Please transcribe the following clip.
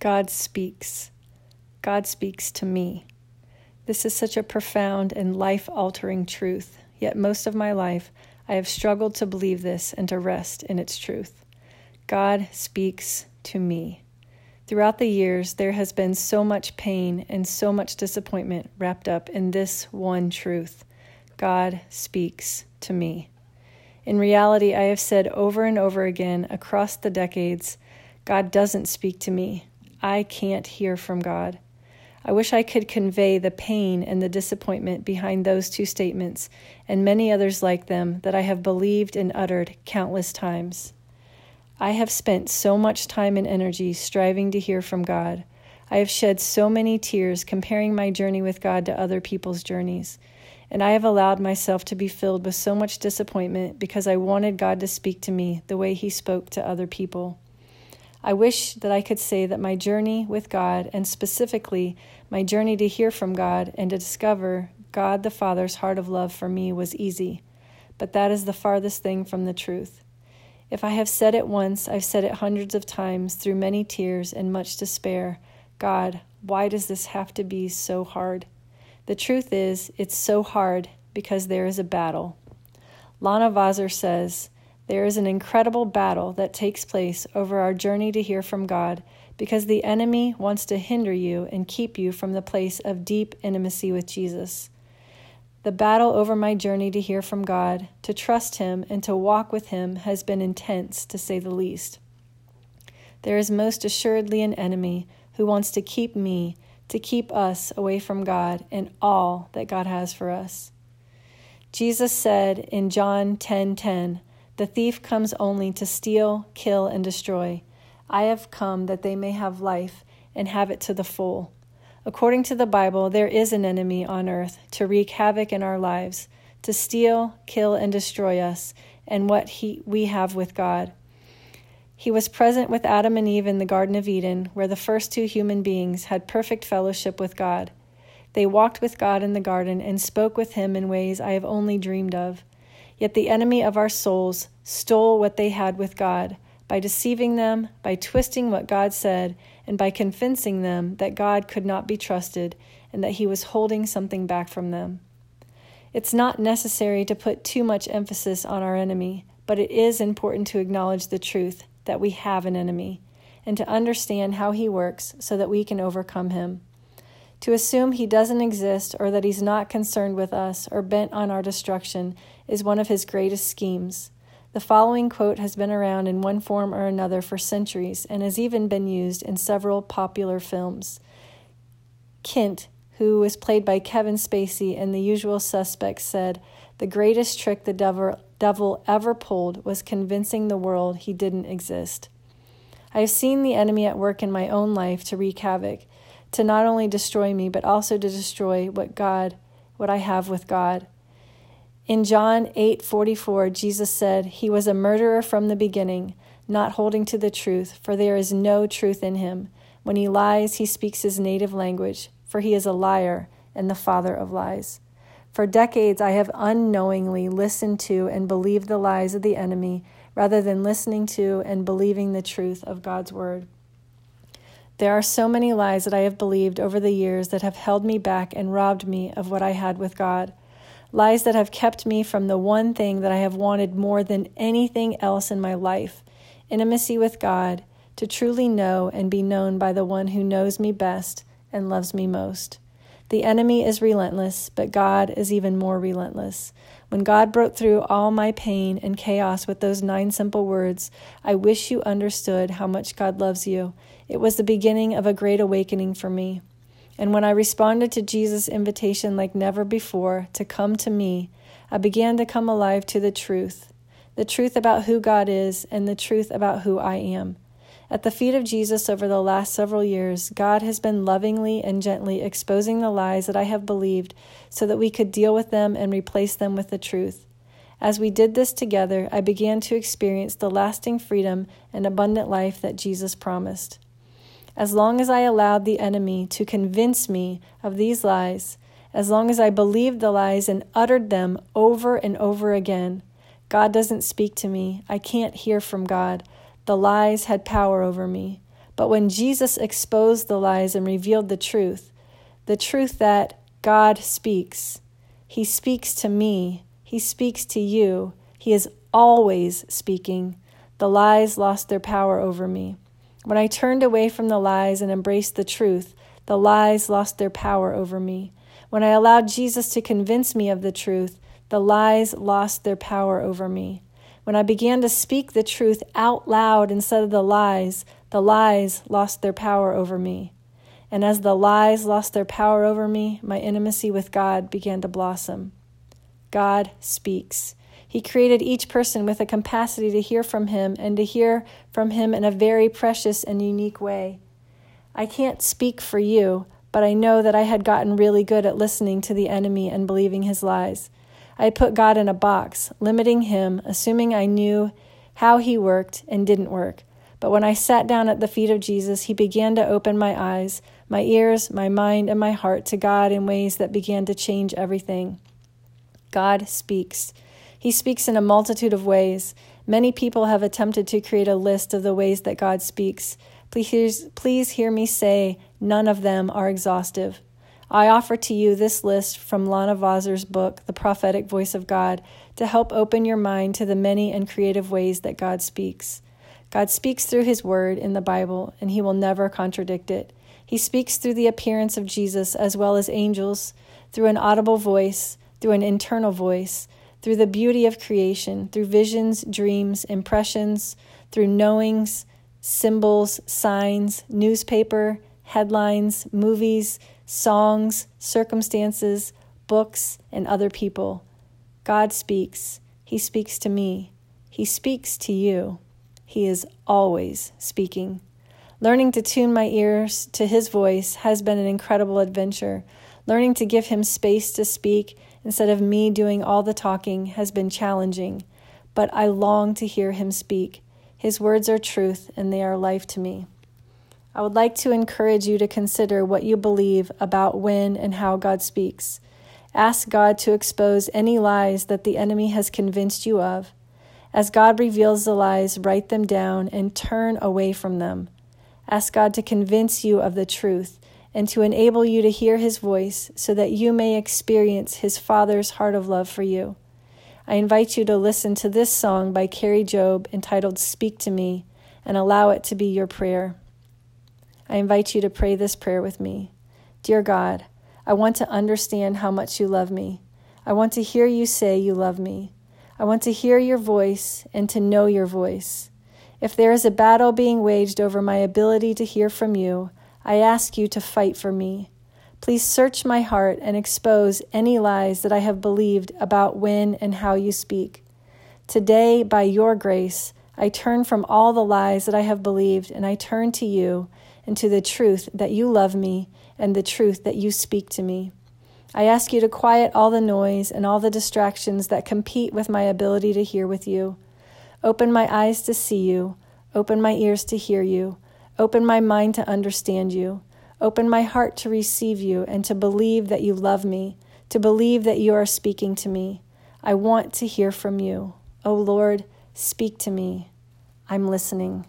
God speaks. God speaks to me. This is such a profound and life altering truth, yet most of my life I have struggled to believe this and to rest in its truth. God speaks to me. Throughout the years, there has been so much pain and so much disappointment wrapped up in this one truth God speaks to me. In reality, I have said over and over again across the decades God doesn't speak to me. I can't hear from God. I wish I could convey the pain and the disappointment behind those two statements and many others like them that I have believed and uttered countless times. I have spent so much time and energy striving to hear from God. I have shed so many tears comparing my journey with God to other people's journeys. And I have allowed myself to be filled with so much disappointment because I wanted God to speak to me the way He spoke to other people. I wish that I could say that my journey with God, and specifically my journey to hear from God and to discover God the Father's heart of love for me, was easy. But that is the farthest thing from the truth. If I have said it once, I've said it hundreds of times through many tears and much despair God, why does this have to be so hard? The truth is, it's so hard because there is a battle. Lana Vawser says, There is an incredible battle that takes place over our journey to hear from God because the enemy wants to hinder you and keep you from the place of deep intimacy with Jesus. The battle over my journey to hear from God, to trust Him, and to walk with Him has been intense, to say the least. There is most assuredly an enemy who wants to keep me to keep us away from God and all that God has for us. Jesus said in John 10:10, 10, 10, "The thief comes only to steal, kill and destroy. I have come that they may have life and have it to the full." According to the Bible, there is an enemy on earth to wreak havoc in our lives, to steal, kill and destroy us and what he, we have with God. He was present with Adam and Eve in the Garden of Eden, where the first two human beings had perfect fellowship with God. They walked with God in the garden and spoke with Him in ways I have only dreamed of. Yet the enemy of our souls stole what they had with God by deceiving them, by twisting what God said, and by convincing them that God could not be trusted and that He was holding something back from them. It's not necessary to put too much emphasis on our enemy, but it is important to acknowledge the truth that we have an enemy and to understand how he works so that we can overcome him. To assume he doesn't exist or that he's not concerned with us or bent on our destruction is one of his greatest schemes. The following quote has been around in one form or another for centuries and has even been used in several popular films. Kint, who was played by Kevin Spacey in The Usual Suspects, said, The greatest trick the devil, devil ever pulled was convincing the world he didn't exist. I have seen the enemy at work in my own life to wreak havoc, to not only destroy me, but also to destroy what God, what I have with God. In John 8:44, Jesus said, "He was a murderer from the beginning, not holding to the truth, for there is no truth in him. When he lies, he speaks his native language, for he is a liar and the father of lies." For decades, I have unknowingly listened to and believed the lies of the enemy rather than listening to and believing the truth of God's word. There are so many lies that I have believed over the years that have held me back and robbed me of what I had with God. Lies that have kept me from the one thing that I have wanted more than anything else in my life intimacy with God, to truly know and be known by the one who knows me best and loves me most. The enemy is relentless, but God is even more relentless. When God broke through all my pain and chaos with those nine simple words, I wish you understood how much God loves you. It was the beginning of a great awakening for me. And when I responded to Jesus' invitation like never before to come to me, I began to come alive to the truth the truth about who God is and the truth about who I am. At the feet of Jesus over the last several years, God has been lovingly and gently exposing the lies that I have believed so that we could deal with them and replace them with the truth. As we did this together, I began to experience the lasting freedom and abundant life that Jesus promised. As long as I allowed the enemy to convince me of these lies, as long as I believed the lies and uttered them over and over again, God doesn't speak to me. I can't hear from God. The lies had power over me. But when Jesus exposed the lies and revealed the truth, the truth that God speaks, He speaks to me, He speaks to you, He is always speaking. The lies lost their power over me. When I turned away from the lies and embraced the truth, the lies lost their power over me. When I allowed Jesus to convince me of the truth, the lies lost their power over me. When I began to speak the truth out loud instead of the lies, the lies lost their power over me. And as the lies lost their power over me, my intimacy with God began to blossom. God speaks. He created each person with a capacity to hear from Him and to hear from Him in a very precious and unique way. I can't speak for you, but I know that I had gotten really good at listening to the enemy and believing his lies. I put God in a box, limiting him, assuming I knew how he worked and didn't work. But when I sat down at the feet of Jesus, he began to open my eyes, my ears, my mind, and my heart to God in ways that began to change everything. God speaks. He speaks in a multitude of ways. Many people have attempted to create a list of the ways that God speaks. Please, please hear me say, none of them are exhaustive. I offer to you this list from Lana Vawser's book, The Prophetic Voice of God, to help open your mind to the many and creative ways that God speaks. God speaks through His Word in the Bible, and He will never contradict it. He speaks through the appearance of Jesus as well as angels, through an audible voice, through an internal voice, through the beauty of creation, through visions, dreams, impressions, through knowings, symbols, signs, newspaper, headlines, movies, songs, circumstances, books, and other people. God speaks. He speaks to me. He speaks to you. He is always speaking. Learning to tune my ears to His voice has been an incredible adventure. Learning to give Him space to speak instead of me doing all the talking has been challenging, but I long to hear Him speak. His words are truth and they are life to me. I would like to encourage you to consider what you believe about when and how God speaks. Ask God to expose any lies that the enemy has convinced you of. As God reveals the lies, write them down and turn away from them. Ask God to convince you of the truth and to enable you to hear his voice so that you may experience his Father's heart of love for you. I invite you to listen to this song by Kari Jobe entitled Speak to Me and allow it to be your prayer. I invite you to pray this prayer with me. Dear God, I want to understand how much you love me. I want to hear you say you love me. I want to hear your voice and to know your voice. If there is a battle being waged over my ability to hear from you, I ask you to fight for me. Please search my heart and expose any lies that I have believed about when and how you speak. Today, by your grace, I turn from all the lies that I have believed and I turn to you and to the truth that you love me and the truth that you speak to me. I ask you to quiet all the noise and all the distractions that compete with my ability to hear with you. Open my eyes to see you, open my ears to hear you, open my mind to understand you, open my heart to receive you and to believe that you love me, to believe that you are speaking to me. I want to hear from you. O oh Lord, speak to me. I'm listening.